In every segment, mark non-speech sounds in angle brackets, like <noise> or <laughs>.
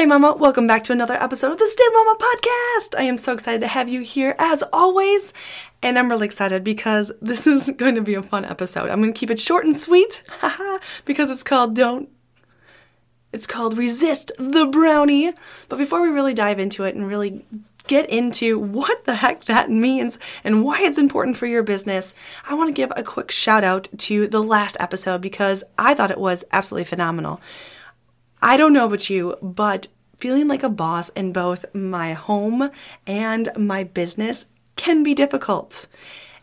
Hey, Mama, welcome back to another episode of the Stable Mama Podcast. I am so excited to have you here as always, and I'm really excited because this is <laughs> going to be a fun episode. I'm going to keep it short and sweet <laughs> because it's called Don't it's called Resist the Brownie. But before we really dive into it and really get into what the heck that means and why it's important for your business, I want to give a quick shout out to the last episode because I thought it was absolutely phenomenal. I don't know about you, but feeling like a boss in both my home and my business can be difficult.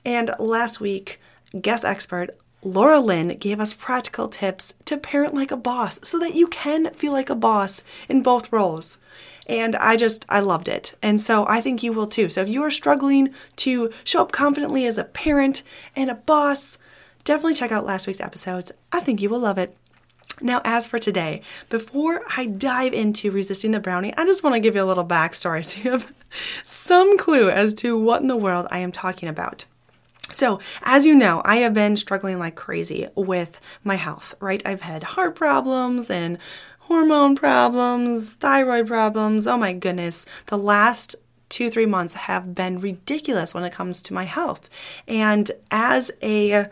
And last week, guest expert Laura Lynn gave us practical tips to parent like a boss so that you can feel like a boss in both roles. And I just, I loved it. And so I think you will too. So if you are struggling to show up confidently as a parent and a boss, definitely check out last week's episodes. I think you will love it. Now, as for today, before I dive into resisting the brownie, I just want to give you a little backstory <laughs> so you have some clue as to what in the world I am talking about. So, as you know, I have been struggling like crazy with my health, right? I've had heart problems and hormone problems, thyroid problems. Oh my goodness. The last two, three months have been ridiculous when it comes to my health. And as a,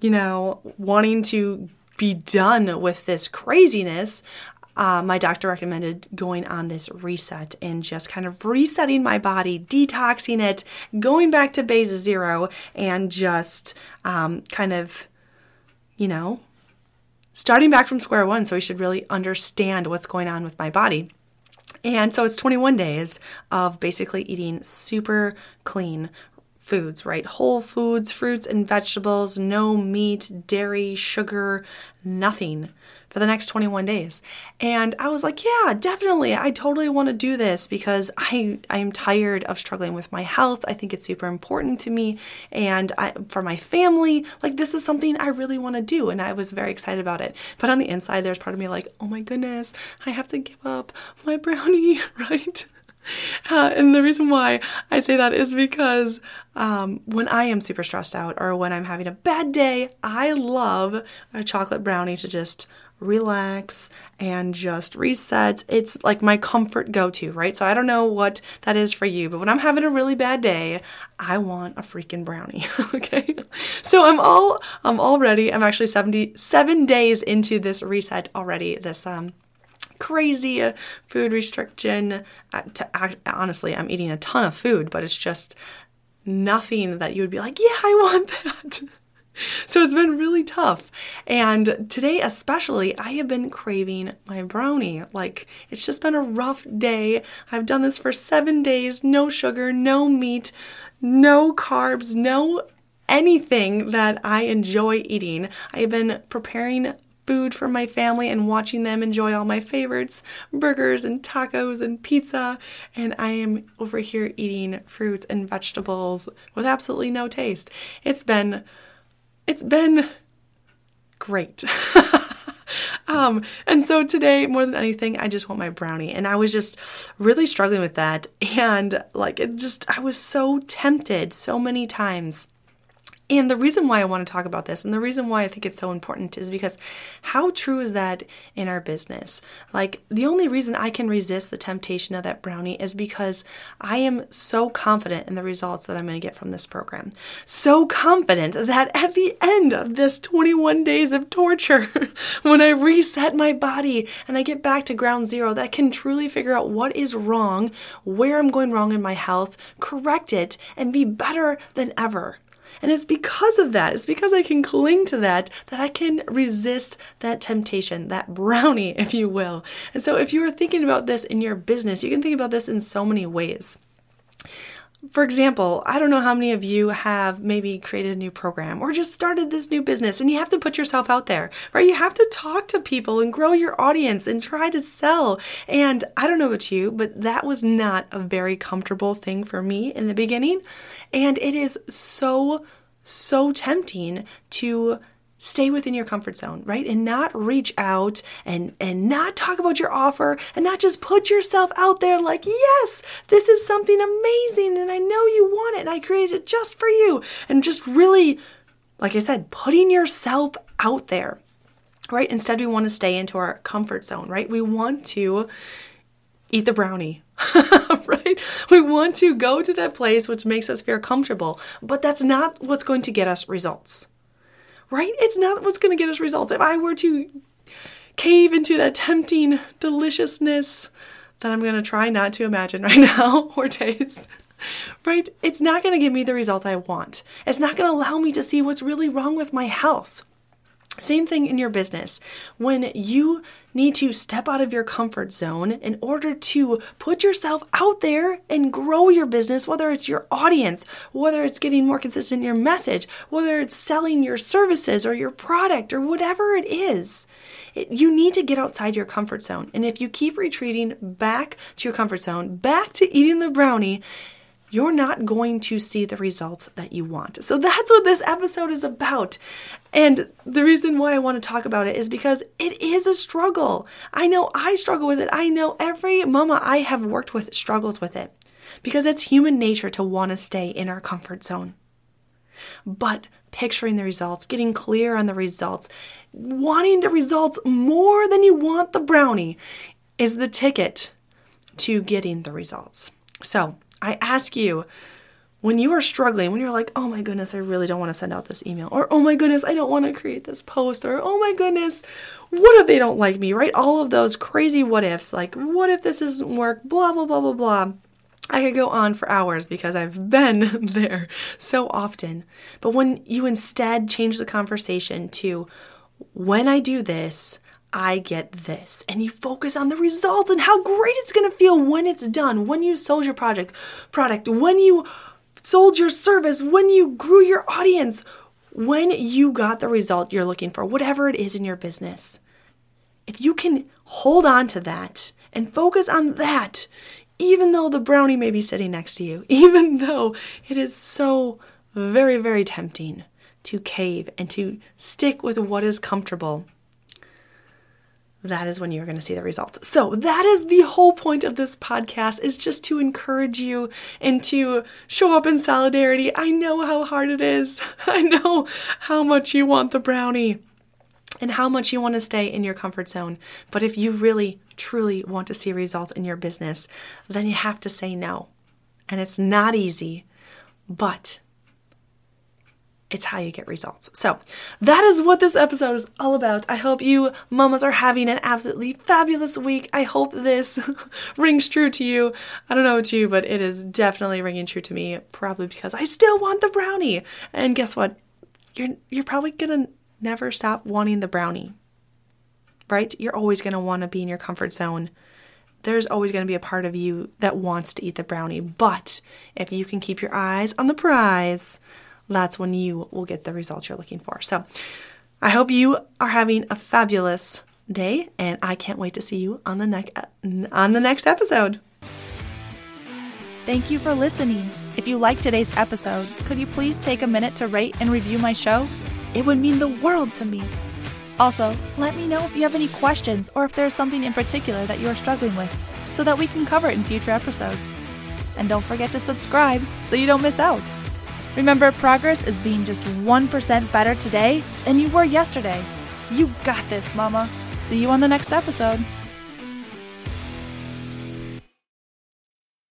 you know, wanting to be done with this craziness, uh, my doctor recommended going on this reset and just kind of resetting my body, detoxing it, going back to base zero, and just um, kind of, you know, starting back from square one. So we should really understand what's going on with my body. And so it's 21 days of basically eating super clean foods, right? Whole foods, fruits and vegetables, no meat, dairy, sugar, nothing for the next 21 days. And I was like, yeah, definitely. I totally want to do this because I I am tired of struggling with my health. I think it's super important to me and I, for my family, like this is something I really want to do and I was very excited about it. But on the inside there's part of me like, "Oh my goodness, I have to give up my brownie," <laughs> right? <laughs> Uh, and the reason why I say that is because um, when I am super stressed out or when I'm having a bad day, I love a chocolate brownie to just relax and just reset. It's like my comfort go to, right? So I don't know what that is for you, but when I'm having a really bad day, I want a freaking brownie, <laughs> okay? So I'm all I'm already. I'm actually 77 days into this reset already. This um crazy food restriction. Uh, to, honestly, I'm eating a ton of food, but it's just nothing that you would be like, yeah, I want that. <laughs> So it's been really tough. And today, especially, I have been craving my brownie. Like, it's just been a rough day. I've done this for seven days no sugar, no meat, no carbs, no anything that I enjoy eating. I have been preparing food for my family and watching them enjoy all my favorites burgers and tacos and pizza. And I am over here eating fruits and vegetables with absolutely no taste. It's been it's been great. <laughs> um, and so today, more than anything, I just want my brownie. And I was just really struggling with that. And like, it just, I was so tempted so many times And the reason why I want to talk about this and the reason why I think it's so important is because how true is that in our business? Like, the only reason I can resist the temptation of that brownie is because I am so confident in the results that I'm going to get from this program. So confident that at the end of this 21 days of torture, <laughs> when I reset my body and I get back to ground zero, that I can truly figure out what is wrong, where I'm going wrong in my health, correct it, and be better than ever. And it's because of that, it's because I can cling to that, that I can resist that temptation, that brownie, <laughs> if you will. And so if you are thinking about this in your business, you can think about this in so many ways. For example, I don't know how many of you have maybe created a new program or just started this new business and you have to put yourself out there, right? You have to talk to people and grow your audience and try to sell. And I don't know about you, but that was not a very comfortable thing for me in the beginning. And it is so, so tempting to stay within your comfort zone, right? And not reach out and and not talk about your offer and not just put yourself out there like, "Yes, this is something amazing and I know you want it and I created it just for you." And just really like I said, putting yourself out there. Right? Instead we want to stay into our comfort zone, right? We want to eat the brownie. <laughs> right? We want to go to that place which makes us feel comfortable, but that's not what's going to get us results right? It's not what's going to get us results. If I were to cave into that tempting deliciousness that I'm going to try not to imagine <laughs> right now or taste, right? It's not going to give me the results I want. It's not going to allow me to see what's really wrong with my health. Same thing in your business. When you need to step out of your comfort zone in order to put yourself out there and grow your business, whether it's your audience, whether it's getting more consistent in your message, whether it's selling your services or your product or whatever it is. It, you need to get outside your comfort zone. And if you keep retreating back to your comfort zone, back to eating the brownie, you're not going to see the results that you want. So that's what this episode is about. And the reason why I want to talk about it is because it is a struggle. I know I struggle with it. I know every mama I have worked with struggles with it because it's human nature to want to stay in our comfort zone. But picturing the results, getting clear on the results, wanting the results more than you want the brownie is the ticket to getting the results. So I ask you, when you are struggling, when you're like, oh my goodness, I really don't want to send out this email, or oh my goodness, I don't want to create this post, or oh my goodness, what if they don't like me, right? All of those crazy what ifs, like, what if this doesn't work, blah, blah, blah, blah, blah. I could go on for hours because I've <laughs> been there so often. But when you instead change the conversation to, when I do this, I get this. And you focus on the results and how great it's going to feel when it's done, when you sold your project, product, when you sold your service, when you grew your audience, when you got the result you're looking for, whatever it is in your business. If you can hold on to that and focus on that, even though the brownie may be sitting next to you, <laughs> even though it is so very, very tempting to cave and to stick with what is comfortable that is when you're going to see the results. So that is the whole point of this podcast is just to encourage you and to show up in solidarity. I know how hard it is. <laughs> I know how much you want the brownie and how much you want to stay in your comfort zone. But if you really truly want to see results in your business, then you have to say no. And it's not easy, but it's how you get results. So, that is what this episode is all about. I hope you mamas are having an absolutely fabulous week. I hope this <laughs> rings true to you. I don't know about you, but it is definitely ringing true to me, probably because I still want the brownie. And guess what? You're you're probably going to never stop wanting the brownie. Right? You're always going to want to be in your comfort zone. There's always going to be a part of you that wants to eat the brownie, but if you can keep your eyes on the prize, that's when you will get the results you're looking for. So I hope you are having a fabulous day and I can't wait to see you on the next on the next episode. Thank you for listening. If you liked today's episode, could you please take a minute to rate and review my show? It would mean the world to me. Also, let me know if you have any questions or if there's something in particular that you are struggling with so that we can cover it in future episodes. And don't forget to subscribe so you don't miss out. Remember, progress is being just 1% better today than you were yesterday. You got this, Mama. See you on the next episode.